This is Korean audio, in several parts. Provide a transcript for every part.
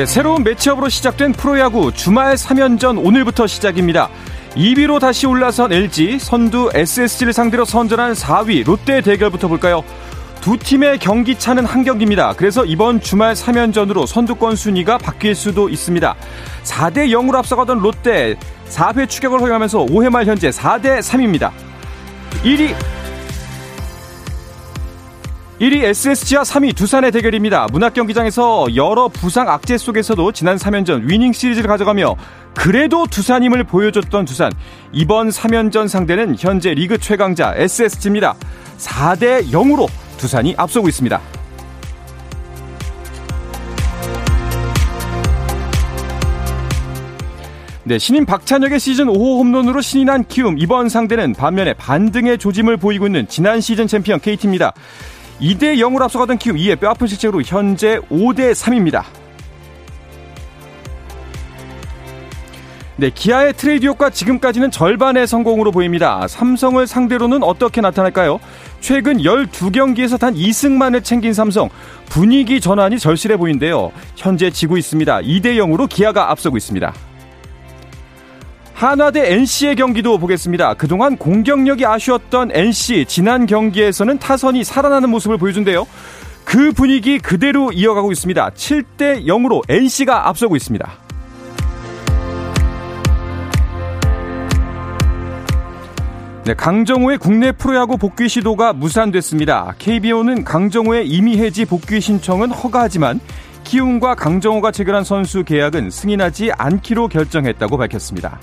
네, 새로운 매치업으로 시작된 프로야구 주말 3연전 오늘부터 시작입니다. 2위로 다시 올라선 LG, 선두 SSG를 상대로 선전한 4위 롯데 대결부터 볼까요? 두 팀의 경기 차는 한 경기입니다. 그래서 이번 주말 3연전으로 선두권 순위가 바뀔 수도 있습니다. 4대 0으로 앞서가던 롯데 4회 추격을 허용하면서 5회 말 현재 4대 3입니다. 1위 1위 SSG와 3위 두산의 대결입니다. 문학경기장에서 여러 부상 악재 속에서도 지난 3연전 winning series를 가져가며 그래도 두산임을 보여줬던 두산. 이번 3연전 상대는 현재 리그 최강자 SSG입니다. 4대 0으로 두산이 앞서고 있습니다. 네, 신인 박찬혁의 시즌 5호 홈런으로 신이 난 키움. 이번 상대는 반면에 반등의 조짐을 보이고 있는 지난 시즌 챔피언 KT입니다. 2대 0으로 앞서가던 키움 2의 뼈아픈 실책으로 현재 5대 3입니다. 네, 기아의 트레이드 효과 지금까지는 절반의 성공으로 보입니다. 삼성을 상대로는 어떻게 나타날까요? 최근 12경기에서 단 2승만을 챙긴 삼성. 분위기 전환이 절실해 보이는데요. 현재 지고 있습니다. 2대 0으로 기아가 앞서고 있습니다. 한화 대 NC의 경기도 보겠습니다. 그동안 공격력이 아쉬웠던 NC 지난 경기에서는 타선이 살아나는 모습을 보여준대요. 그 분위기 그대로 이어가고 있습니다. 7대 0으로 NC가 앞서고 있습니다. 네, 강정호의 국내 프로야구 복귀 시도가 무산됐습니다. KBO는 강정호의 임의 해지 복귀 신청은 허가하지만 키움과 강정호가 체결한 선수 계약은 승인하지 않기로 결정했다고 밝혔습니다.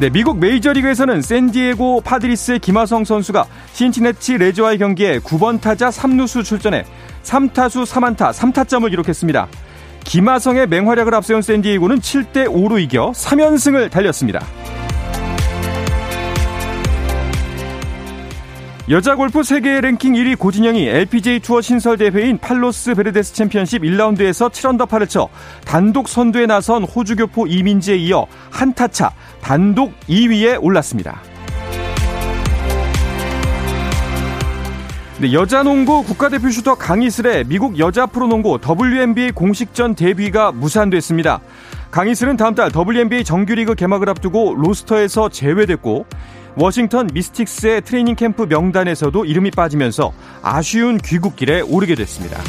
네, 미국 메이저리그에서는 샌디에고 파드리스의 김하성 선수가 신시내티 레즈와의 경기에 9번 타자 3루수 출전해 3타수 3안타 3타점을 기록했습니다. 김하성의 맹활약을 앞세운 샌디에고는 7대 5로 이겨 3연승을 달렸습니다. 여자 골프 세계 랭킹 1위 고진영이 LPGA 투어 신설 대회인 팔로스 베르데스 챔피언십 1라운드에서 7언더파를 쳐 단독 선두에 나선 호주 교포 이민지에 이어 한타차 단독 2위에 올랐습니다. 네, 여자 농구 국가대표 슈터 강이슬의 미국 여자 프로농구 WNBA 공식전 데뷔가 무산됐습니다. 강이슬은 다음 달 WNBA 정규리그 개막을 앞두고 로스터에서 제외됐고 워싱턴 미스틱스의 트레이닝 캠프 명단에서도 이름이 빠지면서 아쉬운 귀국길에 오르게 됐습니다.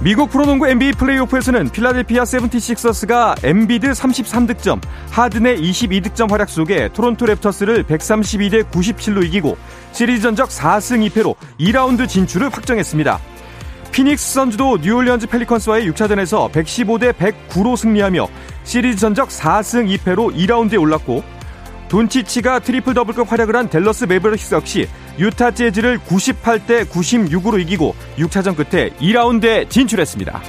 미국 프로농구 NBA 플레이오프에서는 필라델피아 세븐티식서스가 엠비드 33득점, 하든의 22득점 활약 속에 토론토 랩터스를 132대 97로 이기고 시리즈 전적 4승 2패로 2라운드 진출을 확정했습니다. 피닉스 선즈도 뉴올리언즈 펠리컨스와의 6차전에서 115대 109로 승리하며 시리즈 전적 4승 2패로 2라운드에 올랐고 돈치치가 트리플 더블급 활약을 한 델러스 메버릭스 역시 유타 재즈를 98대 96으로 이기고 6차전 끝에 2라운드에 진출했습니다.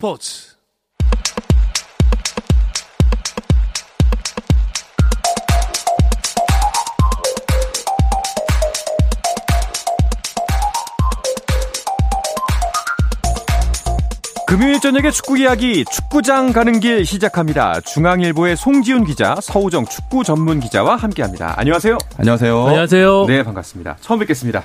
스포츠 금요일 저녁에 축구 이야기 축구장 가는 길 시작합니다. 중앙일보의 송지훈 기자, 서우정 축구 전문 기자와 함께합니다. 안녕하세요. 안녕하세요. 안녕하세요. 네, 반갑습니다. 처음 뵙겠습니다.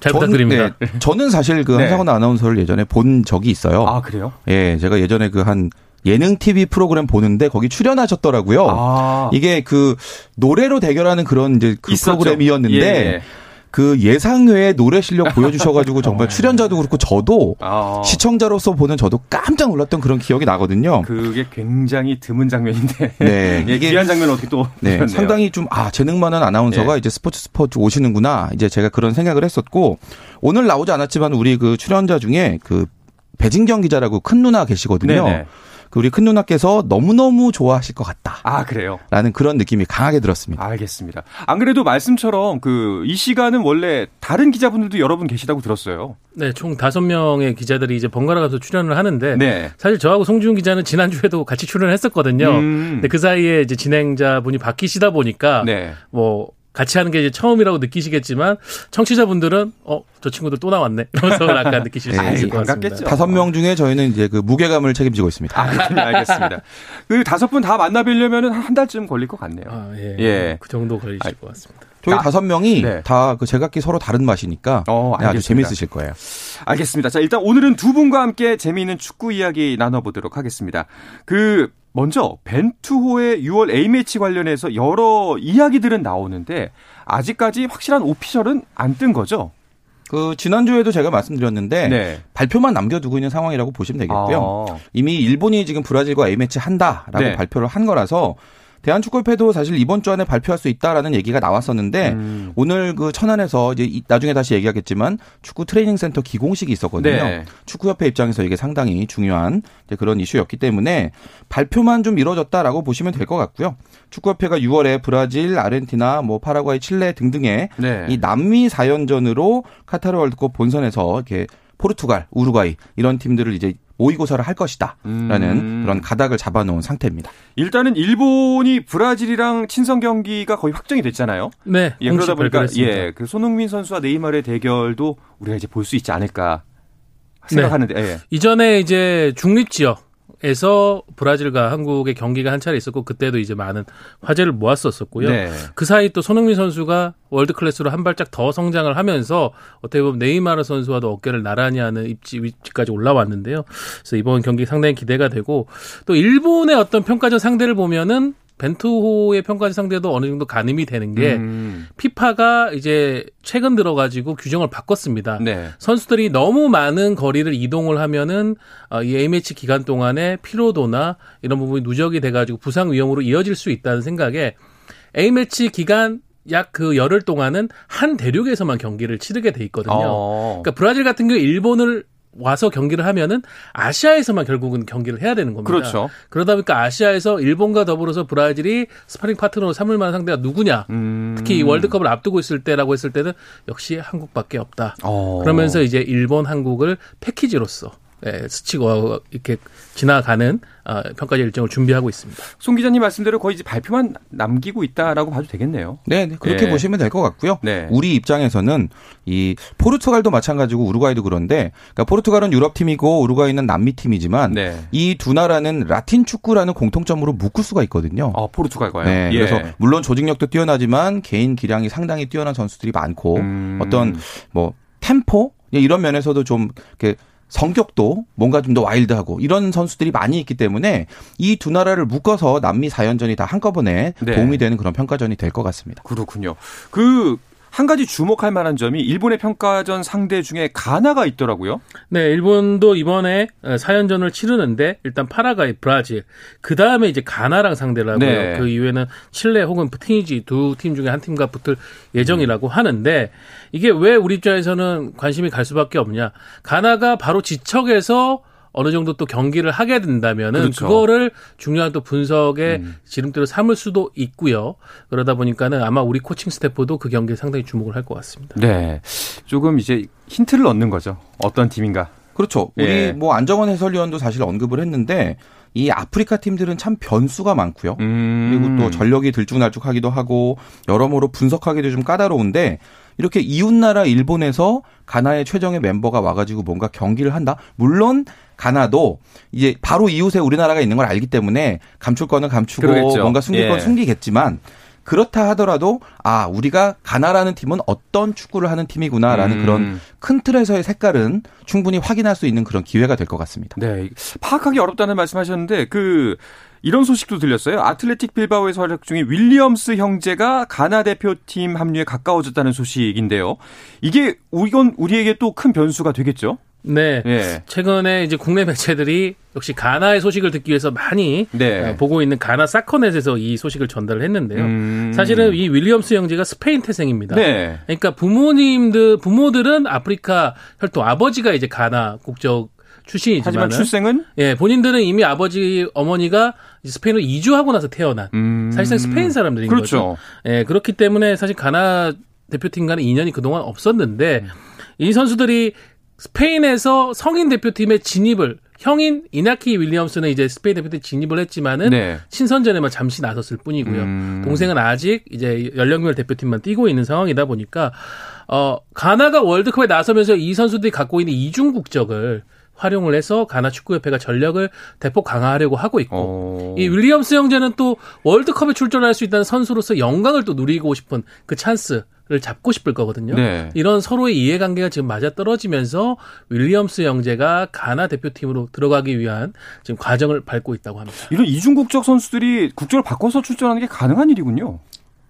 잘 전- 부탁드립니다. 네, 저는 사실 그 네. 한상원 아나운서를 예전에 본 적이 있어요. 아, 그래요? 예, 제가 예전에 그 한 예능 TV 프로그램 보는데 거기 출연하셨더라고요. 아. 이게 그 노래로 대결하는 그런 이제 그 있었죠. 프로그램이었는데 예. 예. 그 예상외의 노래 실력 보여주셔가지고 정말 어. 출연자도 그렇고 저도 아. 시청자로서 보는 저도 깜짝 놀랐던 그런 기억이 나거든요. 그게 굉장히 드문 장면인데. 네. 예, 이게 귀한 장면 어떻게 또. 네. 상당히 좀, 아, 재능 많은 아나운서가 예. 이제 스포츠 스포츠 오시는구나. 이제 제가 그런 생각을 했었고, 오늘 나오지 않았지만 우리 그 출연자 중에 그 배진경 기자라고 큰 누나 계시거든요. 네네. 그 우리 큰 누나께서 너무너무 좋아하실 것 같다. 아, 그래요? 라는 그런 느낌이 강하게 들었습니다. 알겠습니다. 안 그래도 말씀처럼 그 이 시간은 원래 다른 기자분들도 여러 분 계시다고 들었어요. 네, 총 다섯 명의 기자들이 이제 번갈아 가서 출연을 하는데 네. 사실 저하고 송지훈 기자는 지난주에도 같이 출연을 했었거든요. 음. 근데 그 사이에 이제 진행자분이 바뀌시다 보니까 네. 뭐 같이 하는 게 이제 처음이라고 느끼시겠지만 청취자분들은 어 저 친구들 또 나왔네 이러면서 약간 느끼실 수 있을 것 같습니다. 다섯 명 중에 저희는 이제 그 무게감을 책임지고 있습니다. 아, 알겠습니다. 그 다섯 분 다 만나뵈려면 한 달쯤 걸릴 것 같네요. 아, 예. 예. 그 정도 걸리실 아, 것 같습니다. 저희 나, 다섯 명이 네. 다그 제각기 서로 다른 맛이니까 어, 네, 아주 재미있으실 거예요. 알겠습니다. 자, 일단 오늘은 두 분과 함께 재미있는 축구 이야기 나눠보도록 하겠습니다. 그 먼저 벤투호의 6월 A매치 관련해서 여러 이야기들은 나오는데 아직까지 확실한 오피셜은 안 뜬 거죠? 그 지난주에도 제가 말씀드렸는데 네. 발표만 남겨두고 있는 상황이라고 보시면 되겠고요. 아. 이미 일본이 지금 브라질과 A매치 한다라고 네. 발표를 한 거라서 대한축구협회도 사실 이번 주 안에 발표할 수 있다라는 얘기가 나왔었는데 음. 오늘 그 천안에서 이제 나중에 다시 얘기하겠지만 축구 트레이닝 센터 기공식이 있었거든요. 네. 축구협회 입장에서 이게 상당히 중요한 그런 이슈였기 때문에 발표만 좀 이뤄졌다라고 보시면 될 것 같고요. 축구협회가 6월에 브라질, 아르헨티나, 뭐 파라과이, 칠레 등등의 네. 이 남미 4연전으로 카타르 월드컵 본선에서 이렇게 포르투갈, 우루과이 이런 팀들을 이제 모의고사를 할 것이다라는 음. 그런 가닥을 잡아놓은 상태입니다. 일단은 일본이 브라질이랑 친선 경기가 거의 확정이 됐잖아요. 네. 예, 그러다 보니까 예, 그 손흥민 선수와 네이마르의 대결도 우리가 이제 볼 수 있지 않을까 생각하는데 네. 예. 이전에 이제 중립 지역 에서 브라질과 한국의 경기가 한 차례 있었고 그때도 이제 많은 화제를 모았었었고요. 네. 그 사이 또 손흥민 선수가 world class로 한 발짝 더 성장을 하면서 어떻게 보면 네이마르 선수와도 어깨를 나란히 하는 입지 위치까지 올라왔는데요. 그래서 이번 경기 상당히 기대가 되고 또 일본의 어떤 평가전 상대를 보면은 벤투호의 평가전 상대도 어느 정도 가늠이 되는 게 음. 피파가 이제 최근 들어가지고 규정을 바꿨습니다. 네. 선수들이 너무 많은 거리를 이동을 하면은 어, 이 A매치 기간 동안에 피로도나 이런 부분이 누적이 돼가지고 부상 위험으로 이어질 수 있다는 생각에 A매치 기간 약그 열흘 동안은 한 대륙에서만 경기를 치르게 돼 있거든요. 어. 그러니까 브라질 같은 경우 일본을 와서 경기를 하면은 아시아에서만 결국은 경기를 해야 되는 겁니다. 그렇죠. 그러다 보니까 아시아에서 일본과 더불어서 브라질이 스파링 파트너로 삼을 만한 상대가 누구냐. 음. 특히 이 월드컵을 앞두고 있을 때라고 했을 때는 역시 한국밖에 없다. 어. 그러면서 이제 일본, 한국을 패키지로서 예, 스치고 이렇게 지나가는 어, 평가제 일정을 준비하고 있습니다. 송 기자님 말씀대로 거의 이제 발표만 남기고 있다라고 봐도 되겠네요. 네, 네 그렇게 네. 보시면 될 것 같고요. 네. 우리 입장에서는 이 포르투갈도 마찬가지고 우루과이도 그런데 그러니까 포르투갈은 유럽 팀이고 우루과이는 남미 팀이지만 네. 이두 나라는 라틴 축구라는 공통점으로 묶을 수가 있거든요. 아, 포르투갈과요. 네, 예. 그래서 물론 조직력도 뛰어나지만 개인 기량이 상당히 뛰어난 선수들이 많고 음. 어떤 뭐 템포 이런 면에서도 좀 이렇게 성격도 뭔가 좀 더 와일드하고 이런 선수들이 많이 있기 때문에 이 두 나라를 묶어서 남미 4연전이 다 한꺼번에 네. 도움이 되는 그런 평가전이 될 것 같습니다. 그렇군요. 그 한 가지 주목할 만한 점이 일본의 평가전 상대 중에 가나가 있더라고요. 네, 일본도 이번에 4연전을 치르는데 일단 파라과이, 브라질, 그 다음에 이제 가나랑 상대를 하고요. 네. 그 이후에는 칠레 혹은 튀니지 두 팀 중에 한 팀과 붙을 예정이라고 음. 하는데 이게 왜 우리 입장에서는 관심이 갈 수밖에 없냐? 가나가 바로 지척에서 어느 정도 또 경기를 하게 된다면은 그렇죠. 그거를 중요한 또 분석의 음. 지름대로 삼을 수도 있고요. 그러다 보니까는 아마 우리 코칭 스태프도 그 경기에 상당히 주목을 할 것 같습니다. 네. 조금 이제 힌트를 얻는 거죠. 어떤 팀인가. 그렇죠. 우리 예. 뭐 안정원 해설위원도 사실 언급을 했는데 이 아프리카 팀들은 참 변수가 많고요. 음. 그리고 또 전력이 들쭉날쭉하기도 하고 여러모로 분석하기도 좀 까다로운데 이렇게 이웃나라 일본에서 가나의 최정의 멤버가 와가지고 뭔가 경기를 한다. 물론 가나도 이제 바로 이웃에 우리나라가 있는 걸 알기 때문에 감출 거는 감추고 그러겠죠. 뭔가 숨길 건 예. 숨기겠지만 그렇다 하더라도 아 우리가 가나라는 팀은 어떤 축구를 하는 팀이구나라는 음. 그런 큰 틀에서의 색깔은 충분히 확인할 수 있는 그런 기회가 될 것 같습니다. 네, 파악하기 어렵다는 말씀하셨는데 그 이런 소식도 들렸어요. 아틀레틱 빌바오에서 활약 중인 윌리엄스 형제가 가나 대표팀 합류에 가까워졌다는 소식인데요. 이게 이건 우리에게 또 큰 변수가 되겠죠? 네. 네. 최근에 이제 국내 매체들이 역시 가나의 소식을 듣기 위해서 많이 네. 어, 보고 있는 가나 사커넷에서 이 소식을 전달을 했는데요. 음. 사실은 이 윌리엄스 형제가 스페인 태생입니다. 네. 그러니까 부모님들 부모들은 아프리카 혈통 아버지가 이제 가나 국적 출신이지만 하지만 출생은 예 본인들은 이미 아버지 어머니가 스페인으로 이주하고 나서 태어난 음. 사실상 스페인 사람들인 그렇죠. 거죠. 예 그렇기 때문에 사실 가나 대표팀과는 인연이 그동안 없었는데 음. 이 선수들이 스페인에서 성인 대표팀에 진입을 형인 이나키 윌리엄스는 이제 스페인 대표팀 진입을 했지만은 네. 친선전에만 잠시 나섰을 뿐이고요. 음. 동생은 아직 이제 연령별 대표팀만 뛰고 있는 상황이다 보니까 어 가나가 월드컵에 나서면서 이 선수들이 갖고 있는 이중 국적을 활용을 해서 가나 축구협회가 전력을 대폭 강화하려고 하고 있고 오. 어. 이 윌리엄스 형제는 또 월드컵에 출전할 수 있다는 선수로서 영광을 또 누리고 싶은 그 찬스 를 잡고 싶을 거거든요. 네. 이런 서로의 이해관계가 지금 맞아 떨어지면서 윌리엄스 형제가 가나 대표팀으로 들어가기 위한 지금 과정을 밟고 있다고 합니다. 이런 이중국적 선수들이 국적을 바꿔서 출전하는 게 가능한 일이군요.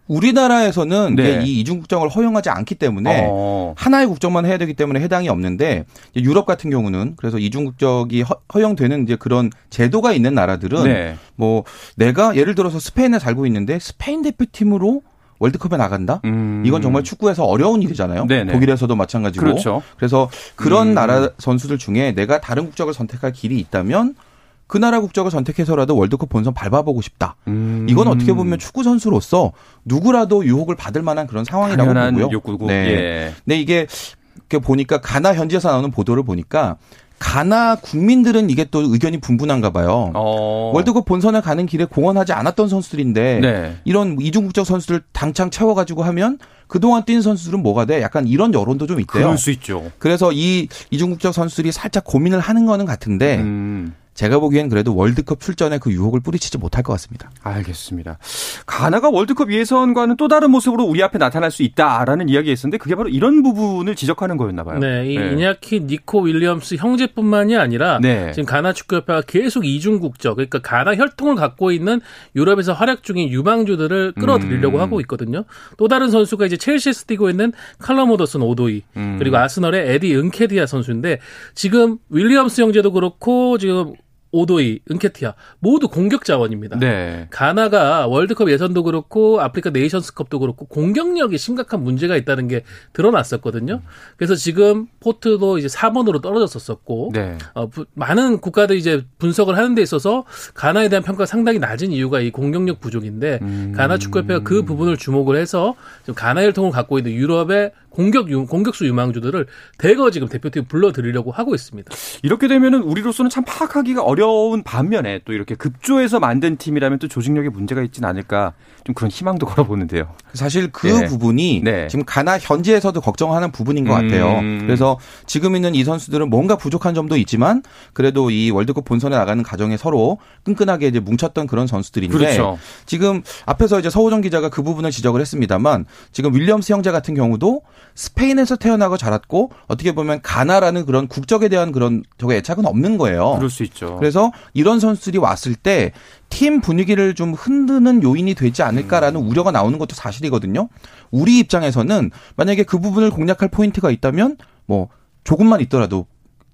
우리나라에서는 네. 이 이중국적을 허용하지 않기 때문에 어. 하나의 국적만 해야 되기 때문에 해당이 없는데 유럽 같은 경우는 그래서 이중국적이 허, 용되는 이제 그런 제도가 있는 나라들은 네. 뭐 내가 예를 들어서 스페인에 살고 있는데 스페인 대표팀으로 월드컵에 나간다? 음. 이건 정말 축구에서 어려운 일이잖아요. 네네. 독일에서도 마찬가지고. 그렇죠. 그래서 그런 음. 나라 선수들 중에 내가 다른 국적을 선택할 길이 있다면 그 나라 국적을 선택해서라도 월드컵 본선 밟아보고 싶다. 음. 이건 어떻게 보면 축구 선수로서 누구라도 유혹을 받을 만한 그런 상황이라고 보고요. 욕구고. 네. 예. 근데 이게 보니까 가나 현지에서 나오는 보도를 보니까 가나 국민들은 이게 또 의견이 분분한가 봐요. 어. 월드컵 본선에 가는 길에 공헌하지 않았던 선수들인데 네. 이런 이중국적 선수들 당장 채워가지고 하면 그동안 뛴 선수들은 뭐가 돼? 약간 이런 여론도 좀 있대요. 그럴 수 있죠. 그래서 이 이중국적 선수들이 살짝 고민을 하는 거는 같은데 음. 제가 보기엔 그래도 월드컵 출전에 그 유혹을 뿌리치지 못할 것 같습니다. 알겠습니다. 가나가 월드컵 예선과는 또 다른 모습으로 우리 앞에 나타날 수 있다라는 이야기가 있었는데 그게 바로 이런 부분을 지적하는 거였나 봐요. 네, 이 네. 이냐키 니코 윌리엄스 형제뿐만이 아니라 네. 지금 가나 축구협회가 계속 이중 국적, 그러니까 가나 혈통을 갖고 있는 유럽에서 활약 중인 유망주들을 끌어들이려고 음. 하고 있거든요. 또 다른 선수가 이제 첼시에서 뛰고 있는 칼럼 오더슨 오도이 음. 그리고 아스널의 에디 은케디아 선수인데 지금 윌리엄스 형제도 그렇고 지금 오도이, 은케티아 모두 공격 자원입니다. 네. 가나가 월드컵 예선도 그렇고 아프리카 네이션스컵도 그렇고 공격력이 심각한 문제가 있다는 게 드러났었거든요. 그래서 지금 포트도 이제 4번으로 떨어졌었었고 네. 어, 부, 많은 국가들이 이제 분석을 하는 데 있어서 가나에 대한 평가가 상당히 낮은 이유가 이 공격력 부족인데 음. 가나 축구협회가 그 부분을 주목을 해서 지금 가나 혈통을 갖고 있는 유럽의 공격 유, 공격수 유망주들을 대거 지금 대표팀 불러들이려고 하고 있습니다. 이렇게 되면은 우리로서는 참 파악하기가 어려 운 반면에 또 이렇게 급조해서 만든 팀이라면 또 조직력에 문제가 있지는 않을까 좀 그런 희망도 걸어보는데요. 사실 그 네. 부분이 네. 지금 가나 현지에서도 걱정하는 부분인 것 같아요. 음. 그래서 지금 있는 이 선수들은 뭔가 부족한 점도 있지만 그래도 이 월드컵 본선에 나가는 과정에 서로 끈끈하게 이제 뭉쳤던 그런 선수들인데 그렇죠. 지금 앞에서 이제 서호정 기자가 그 부분을 지적을 했습니다만 지금 윌리엄스 형제 같은 경우도 스페인에서 태어나고 자랐고 어떻게 보면 가나라는 그런 국적에 대한 그런 저거 애착은 없는 거예요. 그럴 수 있죠. 그래서 이런 선수들이 왔을 때 팀 분위기를 좀 흔드는 요인이 되지 않을까라는 음. 우려가 나오는 것도 사실이거든요. 우리 입장에서는 만약에 그 부분을 공략할 포인트가 있다면 뭐 조금만 있더라도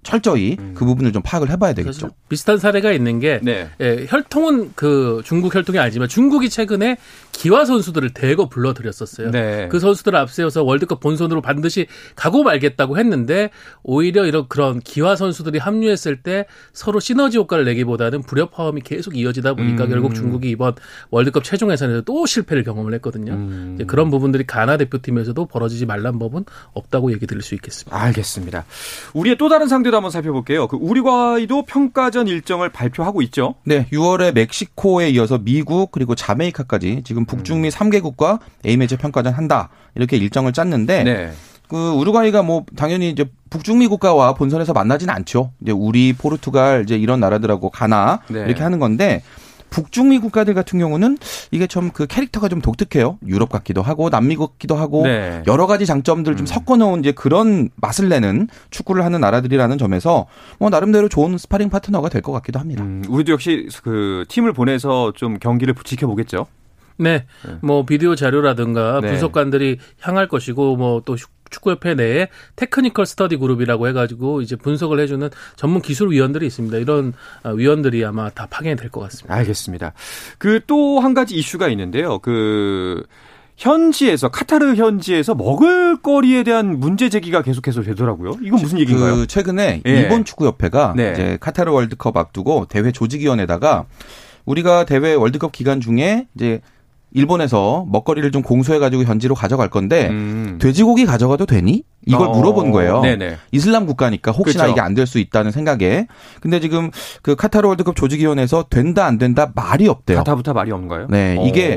철저히 음. 그 부분을 좀 파악을 해봐야 되겠죠. 비슷한 사례가 있는 게 네. 예, 혈통은 그 중국 혈통이 알지만 중국이 최근에 기화 선수들을 대거 불러들였었어요. 네. 그 선수들을 앞세워서 월드컵 본선으로 반드시 가고 말겠다고 했는데 오히려 이런 그런 기화 선수들이 합류했을 때 서로 시너지 효과를 내기보다는 불협화음이 계속 이어지다 보니까 음. 결국 중국이 이번 월드컵 최종 예선에서 또 실패를 경험을 했거든요. 음. 그런 부분들이 가나 대표팀에서도 벌어지지 말란 법은 없다고 얘기 드릴 수 있겠습니다. 알겠습니다. 우리의 또 다른 상대도 한번 살펴볼게요. 그 우리과도 평가전 일정을 발표하고 있죠. 네, 6월에 멕시코에 이어서 미국 그리고 자메이카까지 지금 북중미 음. 3개국과 A매치 평가전 한다 이렇게 일정을 짰는데 네. 그 우루과이가 뭐 당연히 이제 북중미 국가와 본선에서 만나지는 않죠. 이제 우리 포르투갈 이제 이런 나라들하고 가나 네. 이렇게 하는 건데 북중미 국가들 같은 경우는 이게 좀 그 캐릭터가 좀 독특해요. 유럽 같기도 하고 남미 같기도 하고 네. 여러 가지 장점들 좀 음. 섞어 놓은 이제 그런 맛을 내는 축구를 하는 나라들이라는 점에서 뭐 나름대로 좋은 스파링 파트너가 될 것 같기도 합니다. 음, 우리도 역시 그 팀을 보내서 좀 경기를 지켜보겠죠. 네. 네. 뭐 비디오 자료라든가 네. 분석관들이 향할 것이고 뭐 또 축구협회 내에 technical study group이라고 해가지고 이제 분석을 해주는 전문 기술 위원들이 있습니다. 이런 아, 위원들이 아마 다 파견이 될 것 같습니다. 알겠습니다. 그 또 한 가지 이슈가 있는데요. 그 현지에서 카타르 현지에서 먹을거리에 대한 문제 제기가 계속해서 되더라고요. 이건 무슨 얘기인가요? 그 최근에 예. 일본 축구협회가 네. 이제 카타르 월드컵 앞두고 대회 조직위원회다가 우리가 대회 월드컵 기간 중에 이제 일본에서 먹거리를 좀 공수해가지고 현지로 가져갈 건데 음. 돼지고기 가져가도 되니? 이걸 어. 물어본 거예요. 네네. 이슬람 국가니까 혹시나 그렇죠. 이게 안 될 수 있다는 생각에. 근데 지금 그 카타르 월드컵 조직위원회에서 된다 안 된다 말이 없대요. 가타부터 말이 없는가요? 네, 이게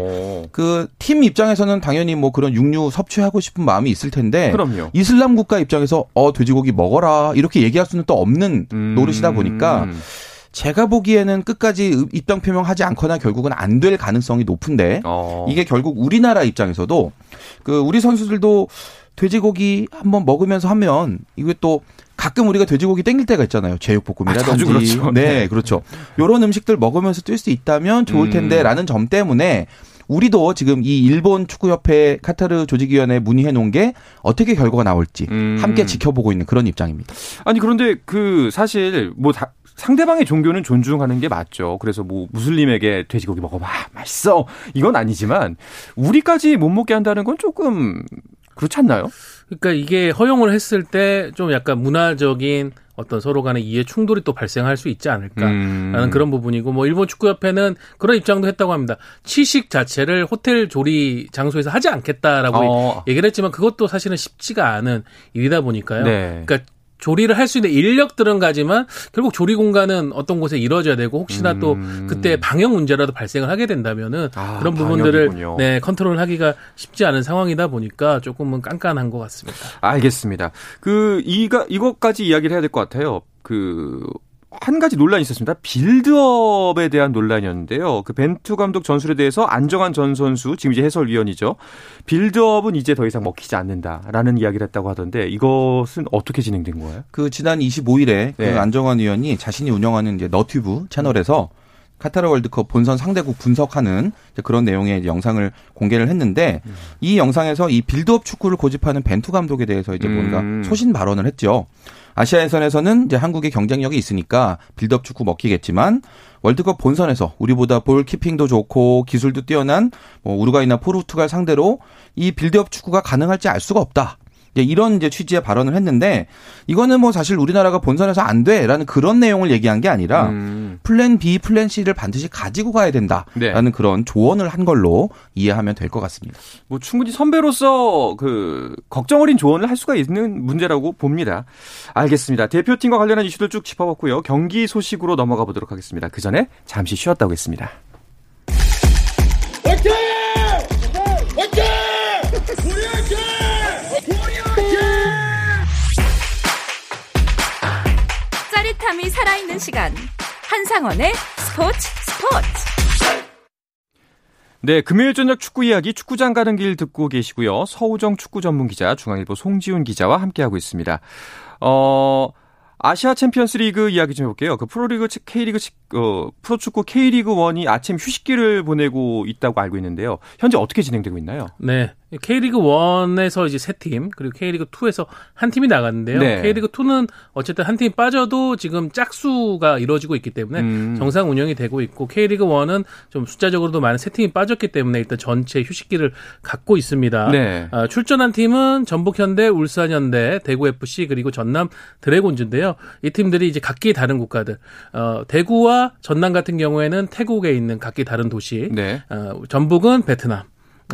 그 팀 입장에서는 당연히 뭐 그런 육류 섭취하고 싶은 마음이 있을 텐데. 그럼요. 이슬람 국가 입장에서 어 돼지고기 먹어라 이렇게 얘기할 수는 또 없는 음. 노릇이다 보니까. 제가 보기에는 끝까지 입장 표명하지 않거나 결국은 안 될 가능성이 높은데 어. 이게 결국 우리나라 입장에서도 그 우리 선수들도 돼지고기 한번 먹으면서 하면 이게 또 가끔 우리가 돼지고기 땡길 때가 있잖아요. 제육볶음이라든지. 아, 그렇죠. 네, 네, 그렇죠. 요런 음식들 먹으면서 뛸 수 있다면 좋을 음. 텐데라는 점 때문에 우리도 지금 이 일본 축구협회 카타르 조직위원회 문의해 놓은 게 어떻게 결과가 나올지 음. 함께 지켜보고 있는 그런 입장입니다. 아니 그런데 그 사실 뭐 다, 상대방의 종교는 존중하는 게 맞죠. 그래서 뭐 무슬림에게 돼지고기 먹어봐 맛있어 이건 아니지만 우리까지 못 먹게 한다는 건 조금 그렇지 않나요? 그러니까 이게 허용을 했을 때 좀 약간 문화적인 어떤 서로 간의 이해 충돌이 또 발생할 수 있지 않을까라는 음. 그런 부분이고 뭐 일본 축구협회는 그런 입장도 했다고 합니다. 취식 자체를 호텔 조리 장소에서 하지 않겠다라고 어. 얘기를 했지만 그것도 사실은 쉽지가 않은 일이다 보니까요. 네. 그러니까 조리를 할 수 있는 인력들은 가지만 결국 조리 공간은 어떤 곳에 이루어져야 되고 혹시나 음. 또 그때 방역 문제라도 발생을 하게 된다면은 아, 그런 부분들을 방역이군요. 네 컨트롤하기가 쉽지 않은 상황이다 보니까 조금은 깐깐한 것 같습니다. 알겠습니다. 그 이가 이것까지 이야기를 해야 될 것 같아요. 그 한 가지 논란이 있었습니다. 빌드업에 대한 논란이었는데요. 그 벤투 감독 전술에 대해서 안정환 전 선수 지금 이제 해설위원이죠. build-up은 이제 더 이상 먹히지 않는다라는 이야기를 했다고 하던데 이것은 어떻게 진행된 거예요? 그 지난 25일에 그 네. 그 안정환 위원이 자신이 운영하는 이제 너튜브 채널에서 카타르 월드컵 본선 상대국 분석하는 그런 내용의 영상을 공개를 했는데 음. 이 영상에서 이 빌드업 축구를 고집하는 벤투 감독에 대해서 이제 뭔가 음. 소신 발언을 했죠. 아시아 예선에서는 이제 한국의 경쟁력이 있으니까 빌드업 축구 먹히겠지만 월드컵 본선에서 우리보다 ball keeping도 좋고 기술도 뛰어난 뭐 우루과이나 포르투갈 상대로 이 빌드업 축구가 가능할지 알 수가 없다. 이런 이제 취지의 발언을 했는데 이거는 뭐 사실 우리나라가 본선에서 안 돼라는 그런 내용을 얘기한 게 아니라 음. plan B, plan C를 반드시 가지고 가야 된다라는 네. 그런 조언을 한 걸로 이해하면 될 것 같습니다. 뭐 충분히 선배로서 그 걱정 어린 조언을 할 수가 있는 문제라고 봅니다. 알겠습니다. 대표팀과 관련한 이슈들 쭉 짚어봤고요. 경기 소식으로 넘어가 보도록 하겠습니다. 그 전에 잠시 쉬었다 오겠습니다. 화이팅! 화이팅! 짜릿함이 살아있는 시간. 한상원의 스포츠 스포츠. 네, 금요일 저녁 축구 이야기 축구장 가는 길 듣고 계시고요. 서호정 축구 전문 기자 중앙일보 송지훈 기자와 함께하고 있습니다. 어, 아시아 챔피언스 리그 이야기 좀 해볼게요. 그 프로리그 K리그 어, 프로축구 K리그 1이 아침 휴식기를 보내고 있다고 알고 있는데요. 현재 어떻게 진행되고 있나요? 네. K리그 1에서 이제 세 팀, 그리고 K리그 2에서 한 팀이 나갔는데요. 네. K리그 2는 어쨌든 한 팀 빠져도 지금 짝수가 이루어지고 있기 때문에 음. 정상 운영이 되고 있고 K리그 1은 좀 숫자적으로도 많은 세 팀이 빠졌기 때문에 일단 전체 휴식기를 갖고 있습니다. 네. 어, 출전한 팀은 전북현대, 울산현대, 대구FC 그리고 전남 드래곤즈인데요. 이 팀들이 이제 각기 다른 국가들. 어, 대구와 전남 같은 경우에는 태국에 있는 각기 다른 도시. 네. 어, 전북은 베트남.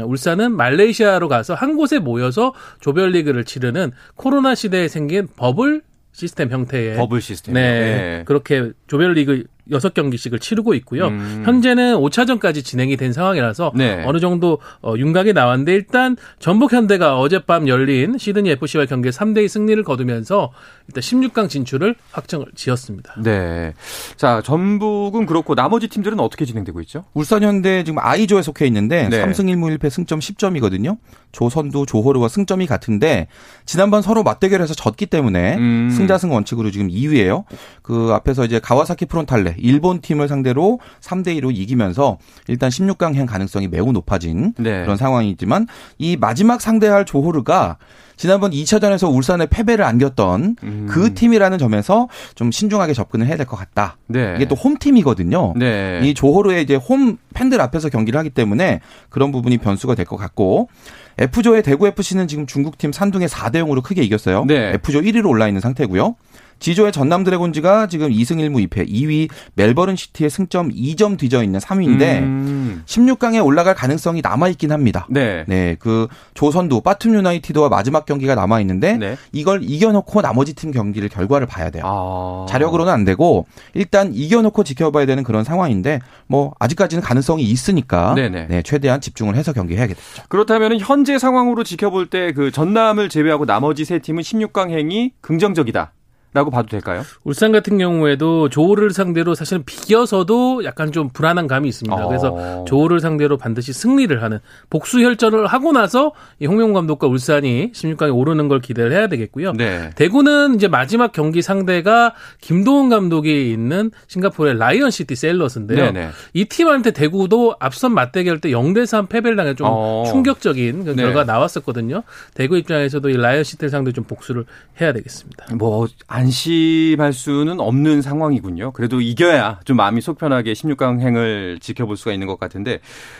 울산은 말레이시아로 가서 한 곳에 모여서 조별리그를 치르는 코로나 시대에 생긴 버블 시스템 형태의 버블 시스템. 네, 네. 그렇게 조별리그 여섯 경기씩을 치르고 있고요. 음. 현재는 5차전까지 진행이 된 상황이라서 네. 어느 정도 어, 윤곽이 나왔는데 일단 전북 현대가 어젯밤 열린 시드니 FC와의 경기에 3대2 승리를 거두면서 일단 16강 진출을 확정을 지었습니다. 네. 자, 전북은 그렇고 나머지 팀들은 어떻게 진행되고 있죠? 울산 현대 지금 I조에 속해 있는데 네. 3승 1무 1패 승점 10점이거든요. 조선두 조호르와 승점이 같은데 지난번 서로 맞대결에서 졌기 때문에 음. 승자승 원칙으로 지금 2위예요. 그 앞에서 이제 가와사키 프론탈레 일본 팀을 상대로 3대 2로 이기면서 일단 16강 행 가능성이 매우 높아진 네. 그런 상황이지만 이 마지막 상대할 조호르가 지난번 2차전에서 울산에 패배를 안겼던 음. 그 팀이라는 점에서 좀 신중하게 접근을 해야 될 것 같다. 네. 이게 또 홈팀이거든요. 네. 이 조호르의 이제 홈 팬들 앞에서 경기를 하기 때문에 그런 부분이 변수가 될 것 같고 F조의 대구 FC는 지금 중국팀 산둥에 4대 0으로 크게 이겼어요. 네. F조 1위로 올라 있는 상태고요. 지조의 전남 드래곤즈가 지금 2승 1무 2패 2위 멜버른 시티의 승점 2점 뒤져 있는 3위인데 음. 16강에 올라갈 가능성이 남아 있긴 합니다. 네. 네. 그 조선도 빠툼 유나이티드와 마지막 경기가 남아 있는데 네. 이걸 이겨 놓고 나머지 팀 경기를 결과를 봐야 돼요. 아. 자력으로는 안 되고 일단 이겨 놓고 지켜봐야 되는 그런 상황인데 뭐 아직까지는 가능성이 있으니까 네네. 네, 최대한 집중을 해서 경기해야겠죠. 그렇다면 현재 상황으로 지켜볼 때 그 전남을 제외하고 나머지 세 팀은 16강 행이 긍정적이다. 라고 봐도 될까요? 울산 같은 경우에도 조호를 상대로 사실은 비겨서도 약간 좀 불안한 감이 있습니다. 어. 그래서 조호를 상대로 반드시 승리를 하는 복수 혈전을 하고 나서 이 홍명보 감독과 울산이 16강에 오르는 걸 기대를 해야 되겠고요. 네. 대구는 이제 마지막 경기 상대가 김도훈 감독이 있는 싱가포르의 라이언 시티 세일러스인데요. 네네. 이 팀한테 대구도 앞선 맞대결 때 0대 3 패배를 당해 좀 어. 충격적인 그 네. 결과가 나왔었거든요. 대구 입장에서도 이 라이언 시티 상대 좀 복수를 해야 되겠습니다. 뭐 안 심할 수는 없는 상황이군요. 그래도 이겨야 좀 마음이 속 편하게 16강 행을 지켜볼 수가 있는 것 같은데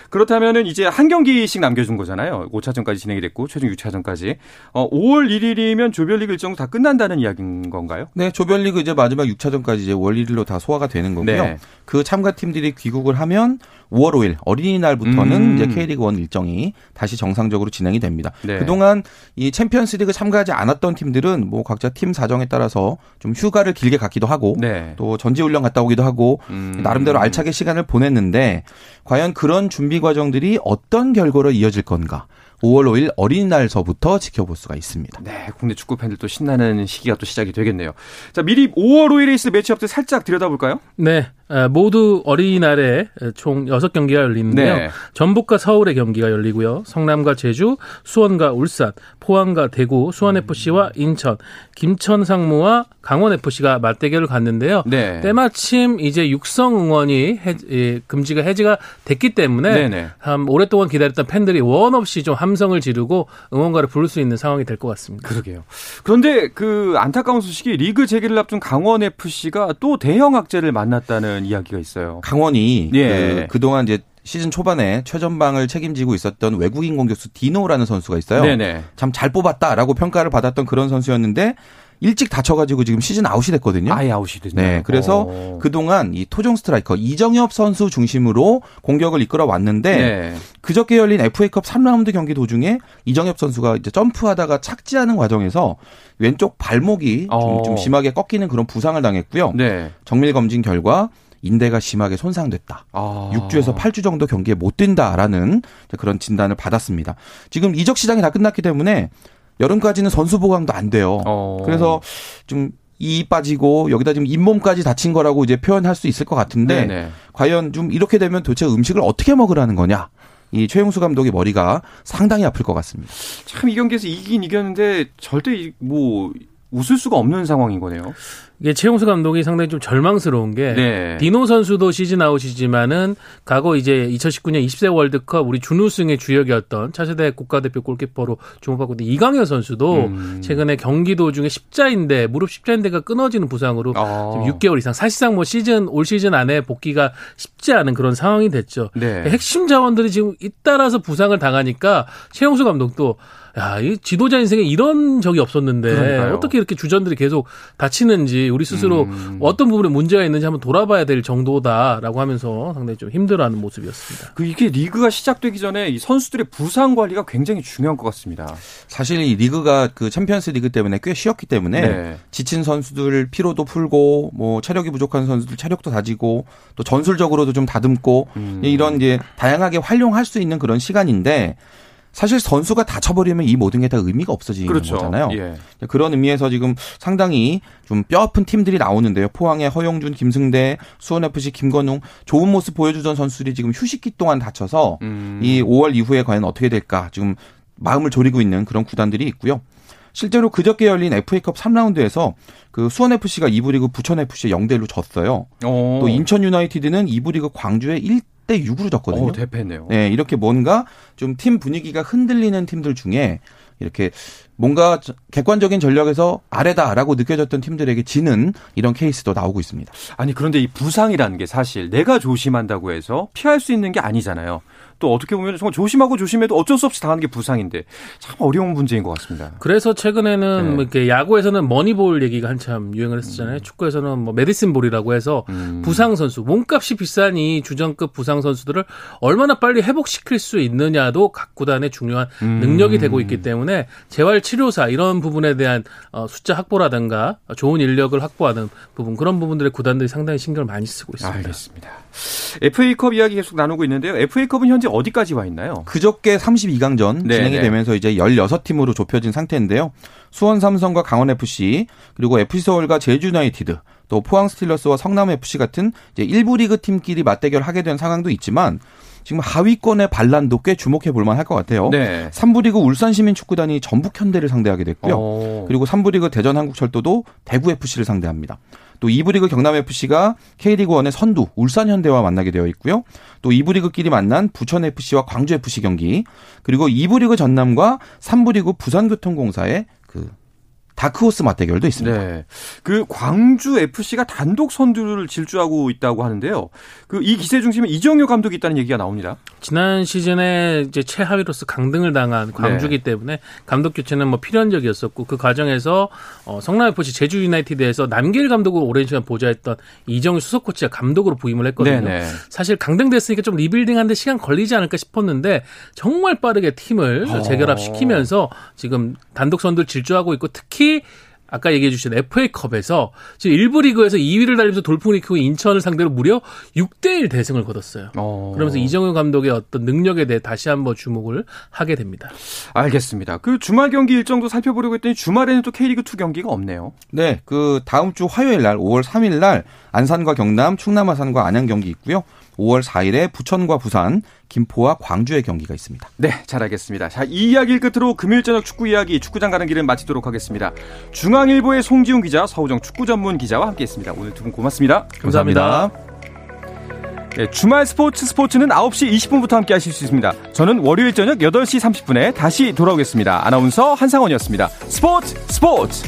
그렇다면은 이제 한 경기씩 남겨준 거잖아요. 5차전까지 진행이 됐고 최종 6차전까지. 어, 5월 1일이면 조별리그 일정 다 끝난다는 이야기인 건가요? 네, 조별리그 이제 마지막 6차전까지 이제 월 1일로 다 소화가 되는 거고요. 네. 그 참가 팀들이 귀국을 하면 5월 5일 어린이날부터는 음. 이제 K리그 1 일정이 다시 정상적으로 진행이 됩니다. 네. 그동안 이 챔피언스리그 참가하지 않았던 팀들은 뭐 각자 팀 사정에 따라서 좀 휴가를 길게 갖기도 하고 네. 또 전지훈련 갔다 오기도 하고 음. 나름대로 알차게 시간을 보냈는데 과연 그런 준비 과정들이 어떤 결과로 이어질 건가? 5월 5일 어린이날서부터 지켜볼 수가 있습니다. 네, 국내 축구 팬들도 신나는 시기가 또 시작이 되겠네요. 자, 미리 5월 5일에 있을 매치업들 살짝 들여다볼까요? 네, 모두 어린이날에 총 6경기가 열리는데요. 네. 전북과 서울의 경기가 열리고요. 성남과 제주, 수원과 울산, 포항과 대구, 수원FC와 인천, 김천상무와 강원FC가 맞대결을 갔는데요. 네. 때마침 이제 육성 응원이 해, 예, 금지가 해지가 됐기 때문에 네네. 한 오랫동안 기다렸던 팬들이 원 없이 좀 함성을 지르고 응원가를 부를 수 있는 상황이 될 것 같습니다. 그러게요. 그런데 그 안타까운 소식이 리그 재개를 앞둔 강원FC가 또 대형 악재를 만났다는 이야기가 있어요. 강원이 예. 그, 그동안 이제 시즌 초반에 최전방을 책임지고 있었던 외국인 공격수 디노라는 선수가 있어요. 참 잘 뽑았다라고 평가를 받았던 그런 선수였는데 일찍 다쳐가지고 지금 시즌 아웃이 됐거든요. 아예 아웃이 됐네. 네, 그래서 오. 어. 그동안 이 토종 스트라이커 이정협 선수 중심으로 공격을 이끌어 왔는데 네. 그저께 열린 FA컵 3라운드 경기 도중에 이정협 선수가 이제 점프하다가 착지하는 과정에서 왼쪽 발목이 좀, 어. 좀 심하게 꺾이는 그런 부상을 당했고요. 네. 정밀 검진 결과 인대가 심하게 손상됐다. 아. 6주에서 8주 정도 경기에 못 뛴다라는 그런 진단을 받았습니다. 지금 이적 시장이 다 끝났기 때문에 여름까지는 선수 보강도 안 돼요. 어. 그래서 좀 이 빠지고 여기다 지금 잇몸까지 다친 거라고 이제 표현할 수 있을 것 같은데 네네. 과연 좀 이렇게 되면 도대체 음식을 어떻게 먹으라는 거냐? 이 최용수 감독의 머리가 상당히 아플 것 같습니다. 참 이 경기에서 이기긴 이겼는데 절대 뭐 웃을 수가 없는 상황인 거네요. 이게 최용수 감독이 상당히 좀 절망스러운 게 네. 디노 선수도 시즌 아웃이지만은 과거 이제 2019년 20세 월드컵 우리 준우승의 주역이었던 차세대 국가대표 골키퍼로 주목받고 있는 이강현 선수도 음. 최근에 경기 도중에 십자인대 무릎 십자인대가 끊어지는 부상으로 아. 지금 6개월 이상 사실상 뭐 시즌 올 시즌 안에 복귀가 쉽지 않은 그런 상황이 됐죠. 네. 핵심 자원들이 지금 잇따라서 부상을 당하니까 최용수 감독도 야, 이 지도자 인생에 이런 적이 없었는데 그러니까요. 어떻게 이렇게 주전들이 계속 다치는지 우리 스스로 음. 어떤 부분에 문제가 있는지 한번 돌아봐야 될 정도다라고 하면서 상당히 좀 힘들어하는 모습이었습니다. 그 이게 리그가 시작되기 전에 이 선수들의 부상 관리가 굉장히 중요한 것 같습니다. 사실 이 리그가 그 챔피언스 리그 때문에 꽤 쉬었기 때문에 네. 지친 선수들 피로도 풀고 뭐 체력이 부족한 선수들 체력도 다지고 또 전술적으로도 좀 다듬고 음. 이런 이제 다양하게 활용할 수 있는 그런 시간인데 사실 선수가 다쳐버리면 이 모든 게 다 의미가 없어지는 그렇죠. 거잖아요. 예. 그런 의미에서 지금 상당히 좀 뼈아픈 팀들이 나오는데요. 포항의 허용준, 김승대, 수원FC 김건웅 좋은 모습 보여주던 선수들이 지금 휴식기 동안 다쳐서 음. 이 5월 이후에 과연 어떻게 될까 지금 마음을 졸이고 있는 그런 구단들이 있고요. 실제로 그저께 열린 FA컵 3라운드에서 그 수원FC가 2부 리그 부천FC에 0대 1로 졌어요. 오. 또 인천 유나이티드는 2부 리그 광주에 1 대 6으로 졌거든요. 오, 대패네요. 네, 이렇게 뭔가 좀 팀 분위기가 흔들리는 팀들 중에 이렇게 뭔가 객관적인 전력에서 아래다라고 느껴졌던 팀들에게 지는 이런 케이스도 나오고 있습니다. 아니 그런데 이 부상이라는 게 사실 내가 조심한다고 해서 피할 수 있는 게 아니잖아요. 또 어떻게 보면 정말 조심하고 조심해도 어쩔 수 없이 당하는 게 부상인데 참 어려운 문제인 것 같습니다. 그래서 최근에는 네. 뭐 이렇게 야구에서는 Moneyball 얘기가 한참 유행을 했었잖아요. 음. 축구에서는 뭐 medicine ball이라고 해서 음. 부상 선수 몸값이 비싼 이 주전급 부상 선수들을 얼마나 빨리 회복시킬 수 있느냐도 각 구단의 중요한 음. 능력이 되고 있기 때문에 재활 치료사 이런 부분에 대한 어, 숫자 확보라든가 좋은 인력을 확보하는 부분 그런 부분들의 구단들이 상당히 신경을 많이 쓰고 있습니다. 알겠습니다. FA컵 이야기 계속 나누고 있는데요. FA컵은 현재 어디까지 와 있나요? 그저께 32강전 네 진행이 네. 되면서 이제 16팀으로 좁혀진 상태인데요. 수원 삼성과 강원 FC 그리고 FC 서울과 제주 유나이티드 또 포항 스틸러스와 성남 FC 같은 이제 일부 리그 팀끼리 맞대결하게 된 상황도 있지만 지금 하위권의 반란도 꽤 주목해 볼 만할 것 같아요. 네. 3부 리그 울산 시민축구단이 전북 현대를 상대하게 됐고요. 오. 그리고 3부 리그 대전 한국철도도 대구 FC를 상대합니다. 또 2부 리그 경남 FC가 K리그 1의 선두 울산 현대와 만나게 되어 있고요. 또 2부 리그끼리 만난 부천 FC와 광주 FC 경기, 그리고 2부 리그 전남과 3부 리그 부산교통공사의 그 다크호스 맞대결도 있습니다. 네. 그 광주 FC가 단독 선두를 질주하고 있다고 하는데요. 그 이 기세 중심에 이정효 감독이 있다는 얘기가 나옵니다. 지난 시즌에 이제 최하위로서 강등을 당한 광주기 네. 때문에 감독 교체는 뭐 필연적이었었고 그 과정에서 어, 성남 FC 제주 유나이티드에서 남길 감독을 오랜 시간 보좌했던 이정효 수석 코치가 감독으로 부임을 했거든요. 네네. 네. 사실 강등됐으니까 좀 리빌딩하는데 시간 걸리지 않을까 싶었는데 정말 빠르게 팀을 어. 재결합시키면서 지금 단독 선두를 질주하고 있고 특히 특히 아까 얘기해 주신 FA컵에서 지금 1부 리그에서 2위를 달리면서 돌풍을 일으키고 인천을 상대로 무려 6대1 대승을 거뒀어요. 어. 그러면서 이정효 감독의 어떤 능력에 대해 다시 한번 주목을 하게 됩니다. 알겠습니다. 그 주말 경기 일정도 살펴보려고 했더니 주말에는 또 K리그 2 경기가 없네요. 네. 그 다음 주 화요일 날 5월 3일 날 안산과 경남, 충남 아산과 안양 경기 있고요. 5월 4일에 부천과 부산, 김포와 광주의 경기가 있습니다. 네, 잘 알겠습니다. 자, 이 이야기를 끝으로 금요일 저녁 축구 이야기 축구장 가는 길을 마치도록 하겠습니다. 중앙일보의 송지훈 기자, 서우정 축구 전문 기자와 함께했습니다. 오늘 두 분 고맙습니다. 감사합니다. 감사합니다. 네, 주말 스포츠 스포츠는 9시 20분부터 함께 하실 수 있습니다. 저는 월요일 저녁 8시 30분에 다시 돌아오겠습니다. 아나운서 한상원이었습니다. 스포츠 스포츠!